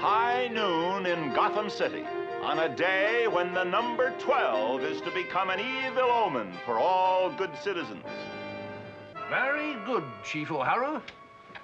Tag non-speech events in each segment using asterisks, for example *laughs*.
High noon in Gotham City on a day when the number 12 is to become an evil omen for all good citizens. Very good, Chief O'Hara.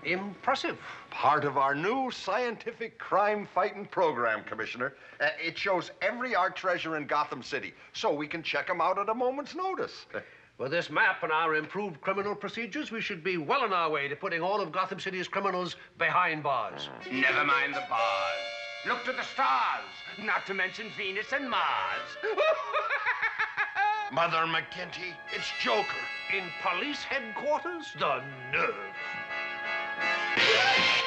Impressive. Part of our new scientific crime fighting program, Commissioner. Uh, it shows every art treasure in Gotham City, so we can check them out at a moment's notice. *laughs* With this map and our improved criminal procedures, we should be well on our way to putting all of Gotham City's criminals behind bars. Never mind the bars. Look to the stars, not to mention Venus and Mars. *laughs* Mother McGinty, it's Joker. In police headquarters? The nerve. *laughs*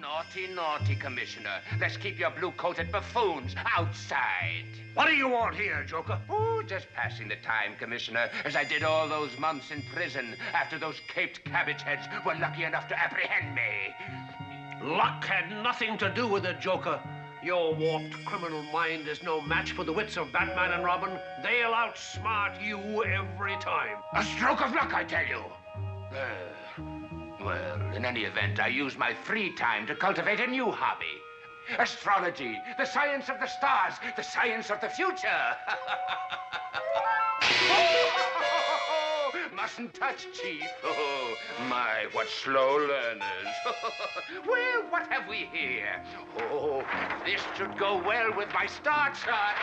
naughty, naughty, Commissioner. Let's keep your blue-coated buffoons outside. What do you want here, Joker? Oh, just passing the time, Commissioner, as I did all those months in prison after those caped cabbage heads were lucky enough to apprehend me. Luck had nothing to do with it, Joker. Your warped criminal mind is no match for the wits of Batman and Robin. They'll outsmart you every time. A stroke of luck, I tell you. Uh, well, in any event, I use my free time to cultivate a new hobby. Astrology, the science of the stars, the science of the future. *laughs* Mustn't touch, Chief. Oh, *laughs* my, what slow learners. *laughs* well, what have we here? Oh, this should go well with my star chart.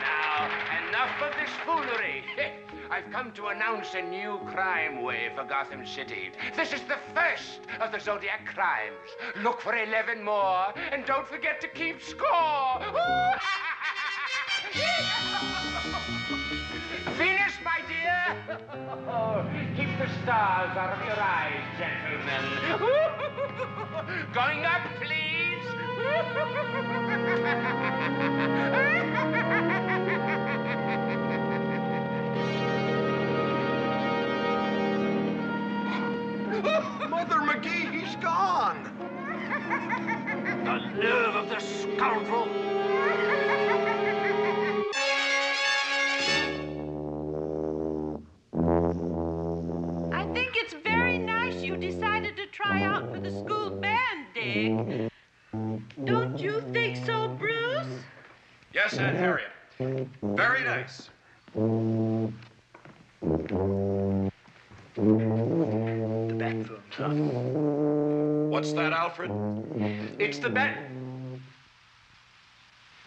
Now, enough of this foolery. I've come to announce a new crime wave for Gotham City. This is the first of the Zodiac crimes. Look for 11 more, and don't forget to keep score. *laughs* Venus, my dear. *laughs* keep the stars out of your eyes, gentlemen. *laughs* Going up, please. Mother McGee, he's gone. The nerve of the scoundrel. I think it's very nice you decided to try out for the school band, Dick. Don't you think so, Bruce? Yes, Aunt Harriet. Very nice. That, Alfred? It's the bat.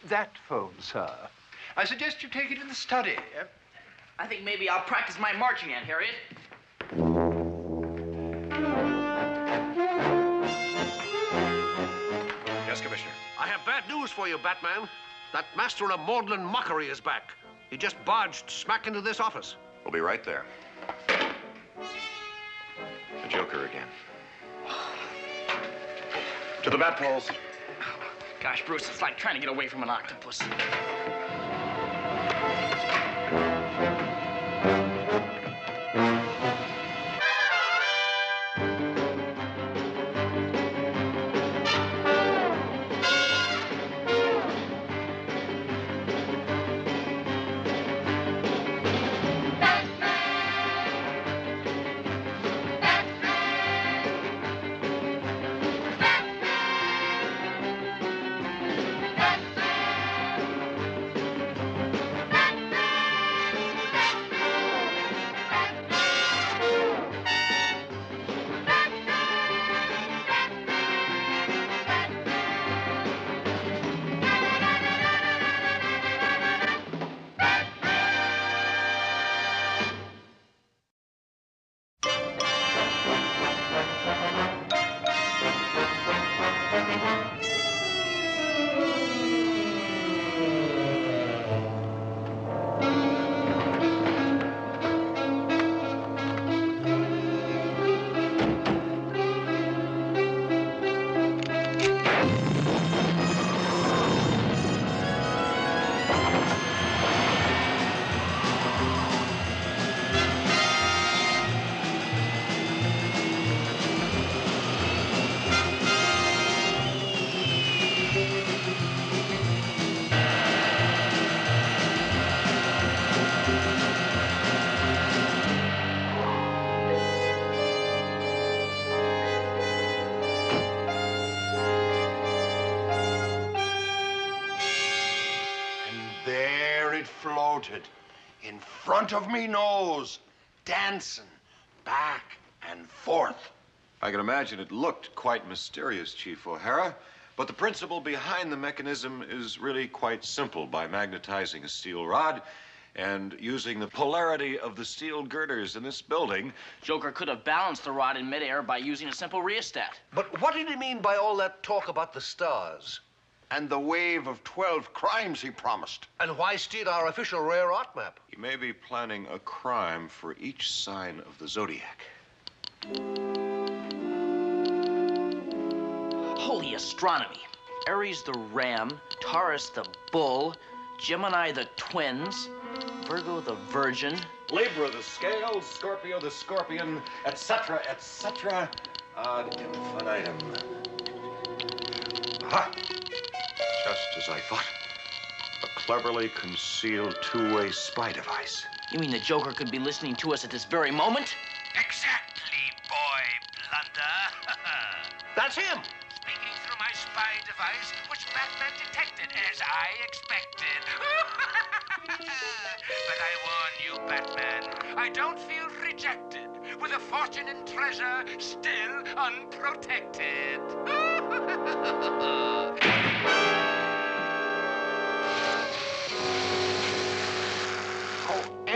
That phone, sir. I suggest you take it in the study. I think maybe I'll practice my marching, Aunt Harriet. Yes, Commissioner. I have bad news for you, Batman. That master of maudlin mockery is back. He just barged smack into this office. We'll be right there. The Joker again. To the bat poles. Gosh, Bruce, it's like trying to get away from an octopus. Mounted in front of me nose, dancing back and forth. I can imagine it looked quite mysterious, Chief O'Hara, but the principle behind the mechanism is really quite simple. By magnetizing a steel rod and using the polarity of the steel girders in this building, Joker could have balanced the rod in midair by using a simple rheostat. But what did he mean by all that talk about the stars? And the wave of 12 crimes he promised. And why steal our official rare art map? he may be planning a crime for each sign of the zodiac. Holy astronomy. Aries the ram, Taurus the bull, Gemini the twins, Virgo the virgin. Libra the scale, Scorpio the scorpion, etc., etc. Ad infinitum. Aha! Just as I thought. A cleverly concealed two-way spy device. You mean the Joker could be listening to us at this very moment? Exactly, boy blunder. *laughs* That's him. Speaking through my spy device, which Batman detected as I expected. *laughs* but I warn you, Batman, I don't feel rejected with a fortune and treasure still unprotected. *laughs*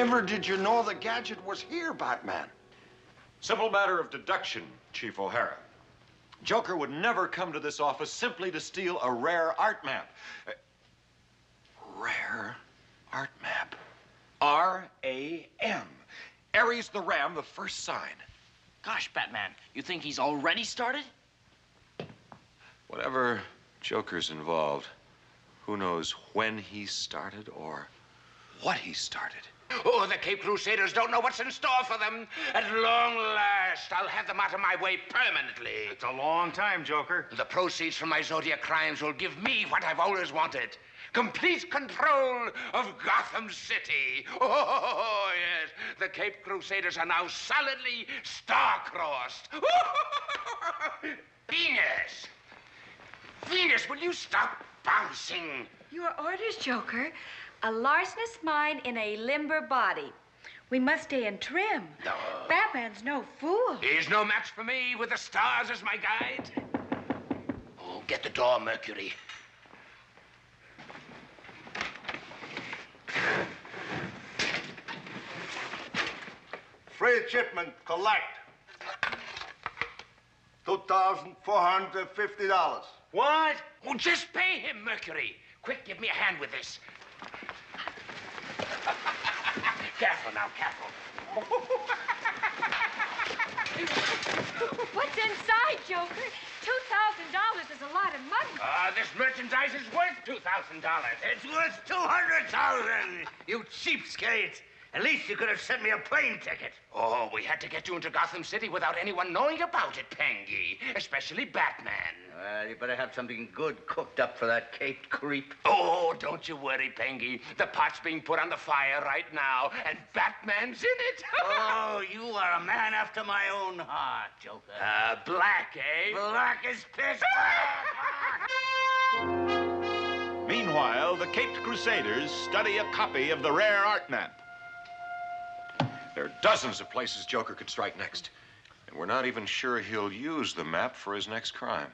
However did you know the gadget was here, Batman? Simple matter of deduction, Chief O'Hara. Joker would never come to this office simply to steal a rare art map. Uh, rare art map. R A M. Aries the Ram, the first sign. Gosh, Batman, you think he's already started? Whatever Joker's involved, who knows when he started or what he started. Oh, the Caped Crusaders don't know what's in store for them. At long last, I'll have them out of my way permanently. It's a long time, Joker. The proceeds from my Zodiac crimes will give me what I've always wanted. Complete control of Gotham City. Oh, yes. The Caped Crusaders are now solidly star-crossed. *laughs* Venus! Venus, will you stop bouncing? Your orders, Joker. A larcenous mind in a limber body. We must stay in trim. Batman's no fool. He's no match for me with the stars as my guide. Oh, get the door, Mercury. Free shipment, collect. $2,450. What? Oh, just pay him, Mercury. Quick, give me a hand with this. Careful now, careful. *laughs* What's inside, Joker? $2,000 is a lot of money. Ah, this merchandise is worth $2,000. It's worth 200000 You cheapskate. At least you could have sent me a plane ticket. Oh, we had to get you into Gotham City without anyone knowing about it, Pengy. Especially Batman. Well, you better have something good cooked up for that caped creep. Oh, don't you worry, Pengy. The pot's being put on the fire right now, and Batman's in it. *laughs* oh, you are a man after my own heart, Joker. Uh, black, eh? Black as pitch. Meanwhile, the Caped Crusaders study a copy of the rare art map. There are dozens of places Joker could strike next. And we're not even sure he'll use the map for his next crime.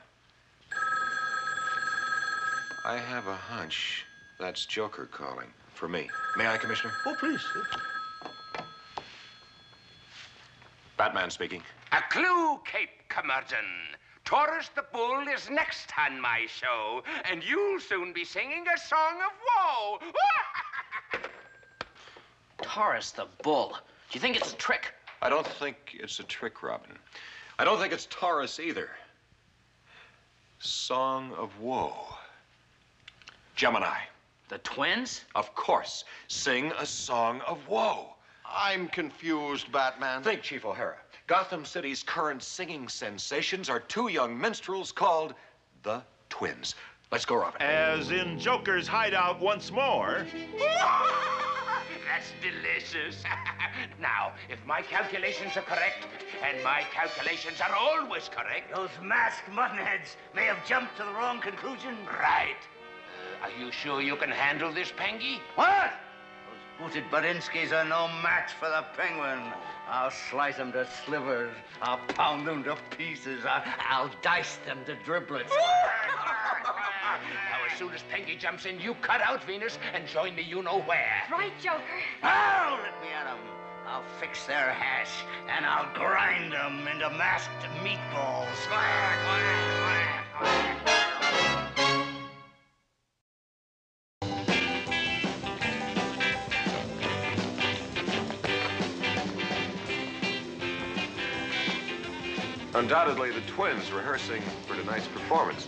I have a hunch that's Joker calling for me. May I, Commissioner? Oh, please. Batman speaking. A clue, Cape Curmudgeon. Taurus the Bull is next on my show, and you'll soon be singing a song of woe. *laughs* Taurus the bull. Do you think it's a trick? I don't think it's a trick, Robin. I don't think it's Taurus either. Song of Woe. Gemini. The twins? Of course. Sing a song of woe. I'm confused, Batman. Think, Chief O'Hara. Gotham City's current singing sensations are two young minstrels called the Twins. Let's go, Robin. As in Joker's hideout once more. *laughs* That's delicious. *laughs* now, if my calculations are correct, and my calculations are always correct. Those masked muttonheads may have jumped to the wrong conclusion. Right. Are you sure you can handle this, Pengy? What? Those Booted Badinsky's are no match for the penguin. I'll slice them to slivers. I'll pound them to pieces. I'll, I'll dice them to driblets. *laughs* now, as soon as Pengy jumps in, you cut out Venus and join me you know where. Right, Joker. Oh, let me at 'em. I'll fix their hash and I'll grind them into masked meatballs. Undoubtedly, the twins rehearsing for tonight's performance.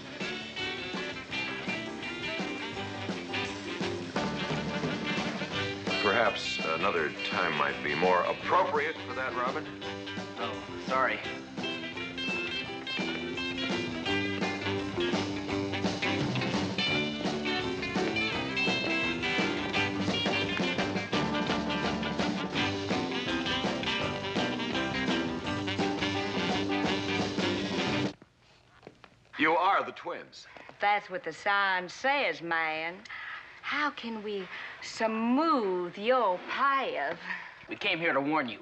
Perhaps another time might be more appropriate for that, Robin. Oh, sorry. You are the twins. That's what the sign says, man. How can we smooth your path? We came here to warn you.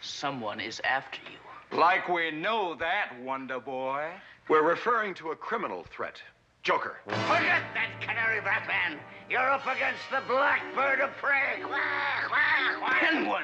Someone is after you. Like we know that, Wonder Boy. We're referring to a criminal threat. Joker. Forget that canary, Batman. You're up against the blackbird of prey. Quack, quack, quack. Penguin!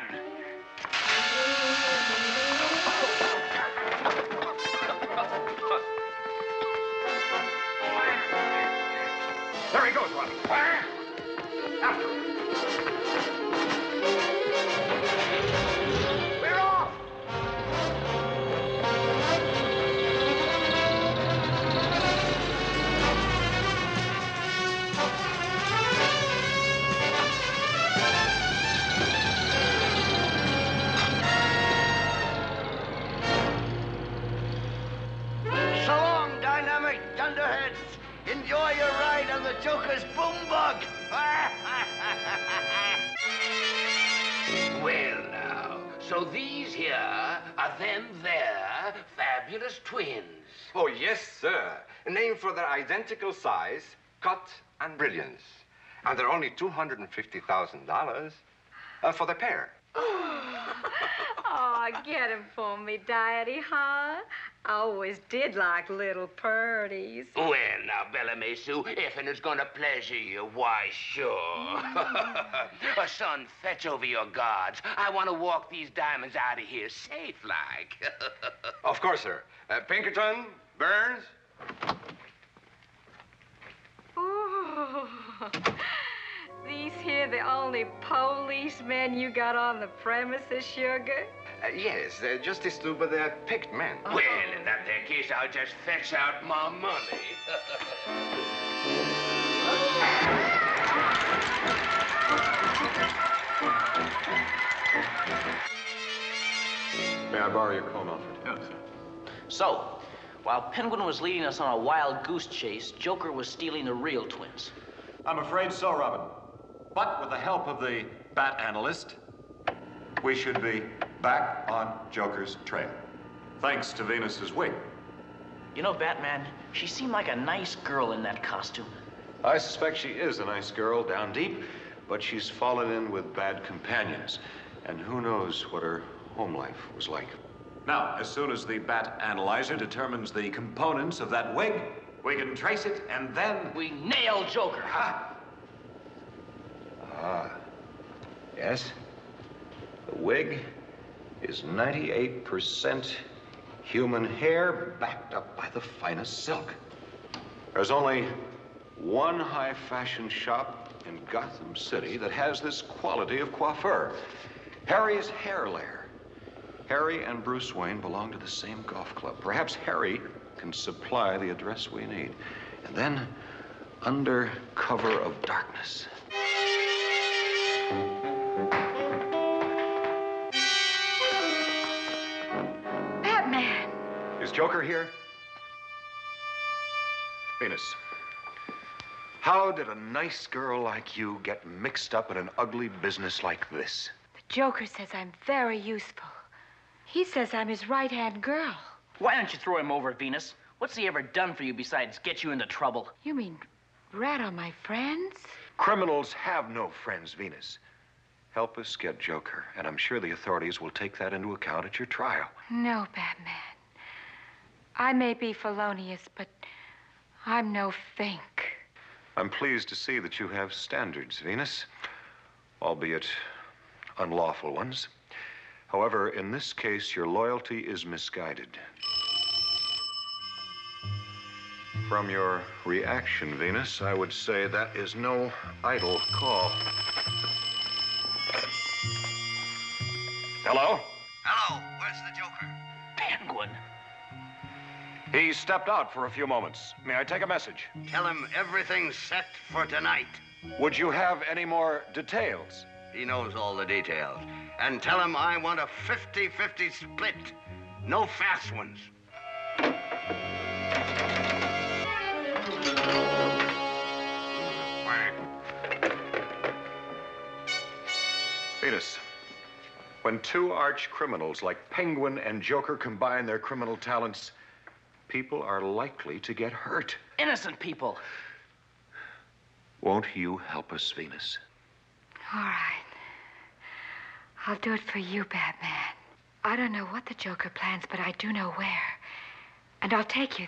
Fabulous twins. Oh, yes, sir. Named for their identical size, cut, and brilliance. And they're only $250,000 uh, for the pair. *sighs* Oh, get him for me, Daddy, huh? I always did like little purties. Well, now, Bellamy Sue, if and it's gonna pleasure you, why, sure. *laughs* uh, son, fetch over your guards. I want to walk these diamonds out of here safe like. *laughs* Of course, sir. Uh, Pinkerton, Burns. Ooh. *laughs* These here the only policemen you got on the premises, Sugar? Uh, yes, uh, just these two, but they're picked men. well, in that case, I'll just fetch out my money. *laughs* May I borrow your comb, Alfred? Yes, sir. So, while Penguin was leading us on a wild goose chase, Joker was stealing the real twins. I'm afraid so, Robin. But with the help of the bat analyst, we should be back on Joker's trail. Thanks to Venus's wig. You know, Batman, she seemed like a nice girl in that costume. I suspect she is a nice girl down deep, but she's fallen in with bad companions. And who knows what her home life was like. Now, as soon as the bat analyzer determines the components of that wig, we can trace it and then. We nail Joker. Ha! Ah, yes. The wig is 98% human hair backed up by the finest silk. There's only one high fashion shop in Gotham City that has this quality of coiffure. Harry's Hair Lair. Harry and Bruce Wayne belong to the same golf club. Perhaps Harry can supply the address we need. And then, under cover of darkness, Batman! Is Joker here? Venus, how did a nice girl like you get mixed up in an ugly business like this? The Joker says I'm very useful. He says I'm his right hand girl. Why don't you throw him over, Venus? What's he ever done for you besides get you into trouble? You mean rat on my friends? Criminals have no friends, Venus. help us get Joker, and I'm sure the authorities will take that into account at your trial. No, Batman. I may be felonious, but I'm no fink. I'm pleased to see that you have standards, Venus, albeit unlawful ones. However, in this case, your loyalty is misguided. From your reaction, Venus, I would say that is no idle call. Hello? Hello, where's the Joker? Penguin. He stepped out for a few moments. May I take a message? Tell him everything's set for tonight. Would you have any more details? He knows all the details. And tell him I want a 50 50 split. No fast ones. Venus, when two arch criminals like Penguin and Joker combine their criminal talents, people are likely to get hurt. Innocent people. Won't you help us, Venus? All right. I'll do it for you, Batman. I don't know what the Joker plans, but I do know where. And I'll take you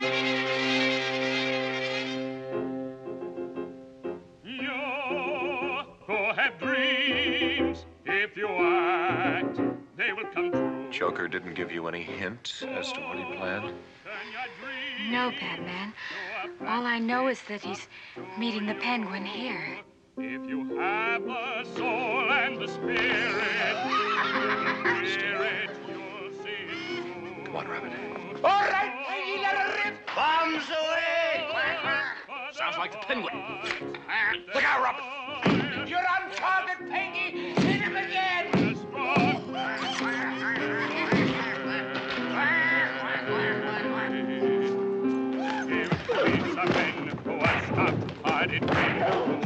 there. Joker didn't give you any hint as to what he planned? No, Batman. All I know is that he's meeting the penguin here. If you have the soul and the spirit, spirit, you'll see Come on, Rabbit. All right, Peggy, let her rip. Bombs away! Sounds like the penguin. Look out, Robin. You're on target, Peggy. Hit him again. Men who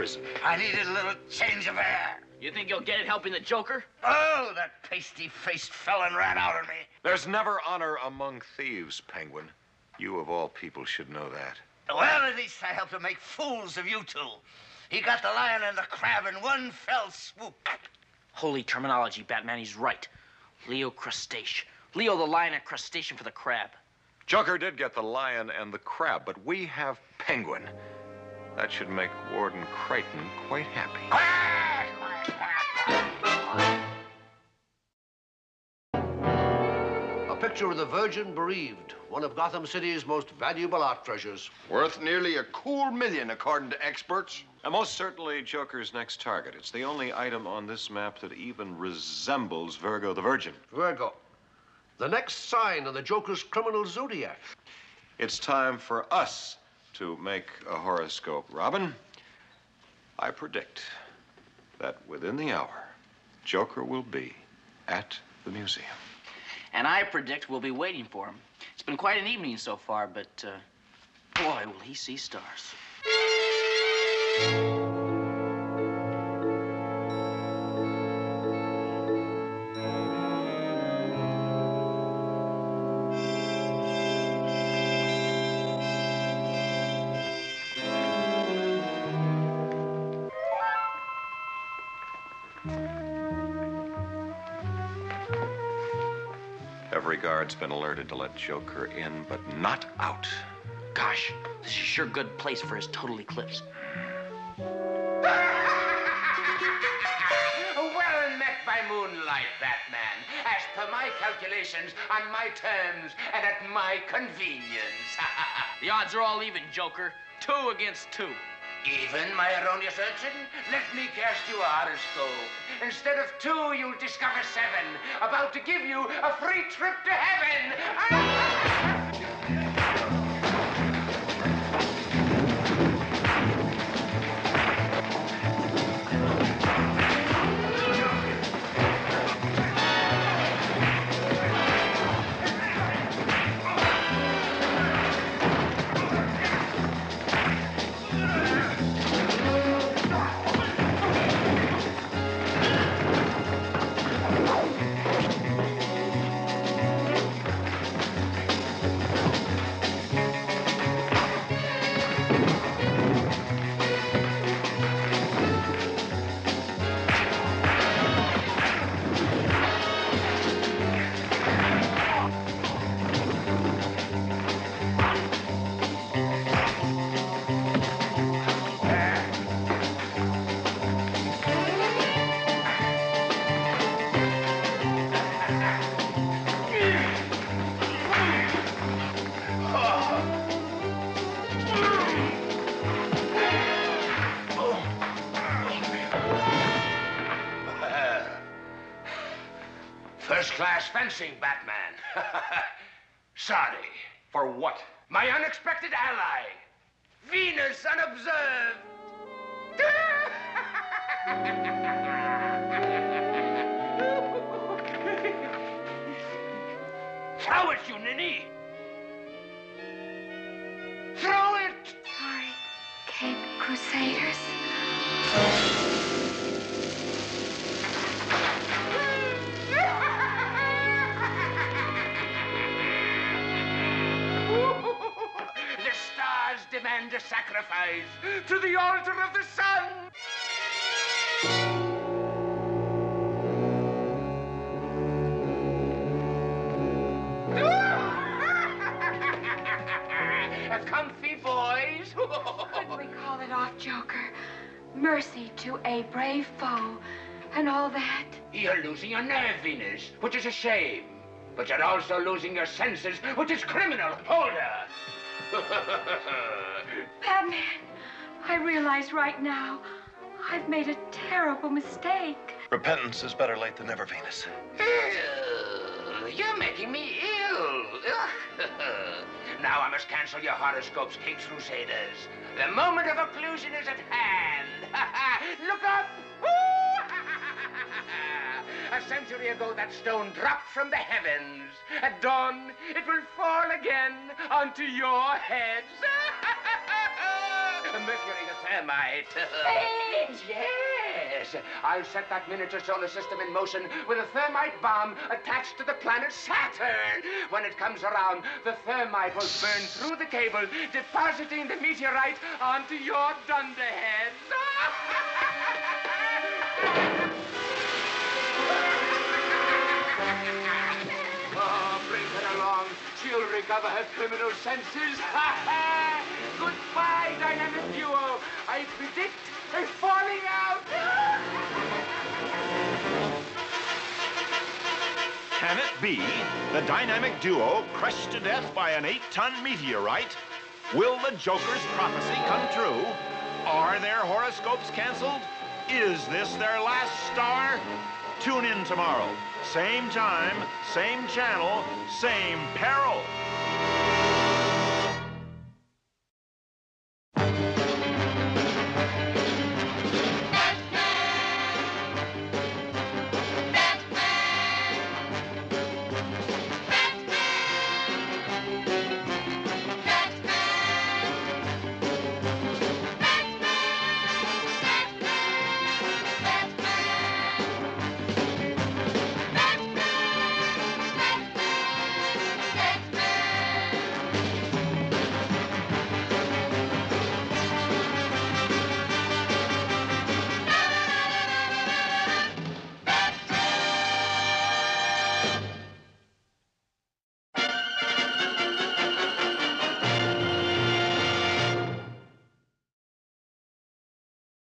prison? I needed a little change of air. You think you'll get it helping the Joker? Oh, that pasty-faced felon ran out on me. There's never honor among thieves, Penguin. You, of all people, should know that. Well, at least I helped him make fools of you two. He got the lion and the crab in one fell swoop. Holy terminology, Batman. He's right. Leo crustacean. Leo the lion and crustacean for the crab. Joker did get the lion and the crab, but we have Penguin. That should make Warden Crichton quite happy. A picture of the Virgin bereaved, one of Gotham City's most valuable art treasures. Worth nearly a cool million, according to experts. And most certainly Joker's next target. It's the only item on this map that even resembles Virgo the Virgin. Virgo. The next sign of the Joker's criminal zodiac. It's time for us to make a horoscope, Robin. I predict that within the hour, Joker will be at the museum. And I predict we'll be waiting for him. It's been quite an evening so far, but uh, boy, will he see stars. guard's been alerted to let Joker in, but not out. Gosh, this is sure good place for his total eclipse. *laughs* well met by moonlight, that man. As per my calculations, on my terms, and at my convenience. *laughs* the odds are all even, Joker. Two against two. Even, my erroneous urchin? Let me cast you a horoscope. Instead of two, you'll discover seven. About to give you a free trip to heaven. *laughs* fencing, Batman. *laughs* Sorry. For what? My unexpected ally, Venus unobserved. *laughs* Throw it, you ninny! Throw it! Sorry, Caped Crusaders. *laughs* demand a sacrifice to the altar of the sun. *laughs* Comfy boys. *laughs* Couldn't we call it off, Joker? Mercy to a brave foe and all that. You're losing your nerve, Venus, which is a shame. But you're also losing your senses, which is criminal. Hold her. *laughs* Batman, I realize right now I've made a terrible mistake. Repentance is better late than never, Venus. Ew, You're making me ill. *laughs* now I must cancel your horoscopes, King's Crusaders. The moment of occlusion is at hand. *laughs* Look up. A century ago, that stone dropped from the heavens. At dawn, it will fall again onto your heads. *laughs* Mercury the thermite. yes. I'll set that miniature solar system in motion with a thermite bomb attached to the planet Saturn. When it comes around, the thermite will burn through the cable, depositing the meteorite onto your dunderheads. *laughs* She'll recover her criminal senses. *laughs* Ha ha! Goodbye, dynamic duo. I predict a falling out. Can it be the dynamic duo crushed to death by an eight-ton meteorite? Will the Joker's prophecy come true? Are their horoscopes canceled? Is this their last star? Tune in tomorrow. Same time, same channel, same peril.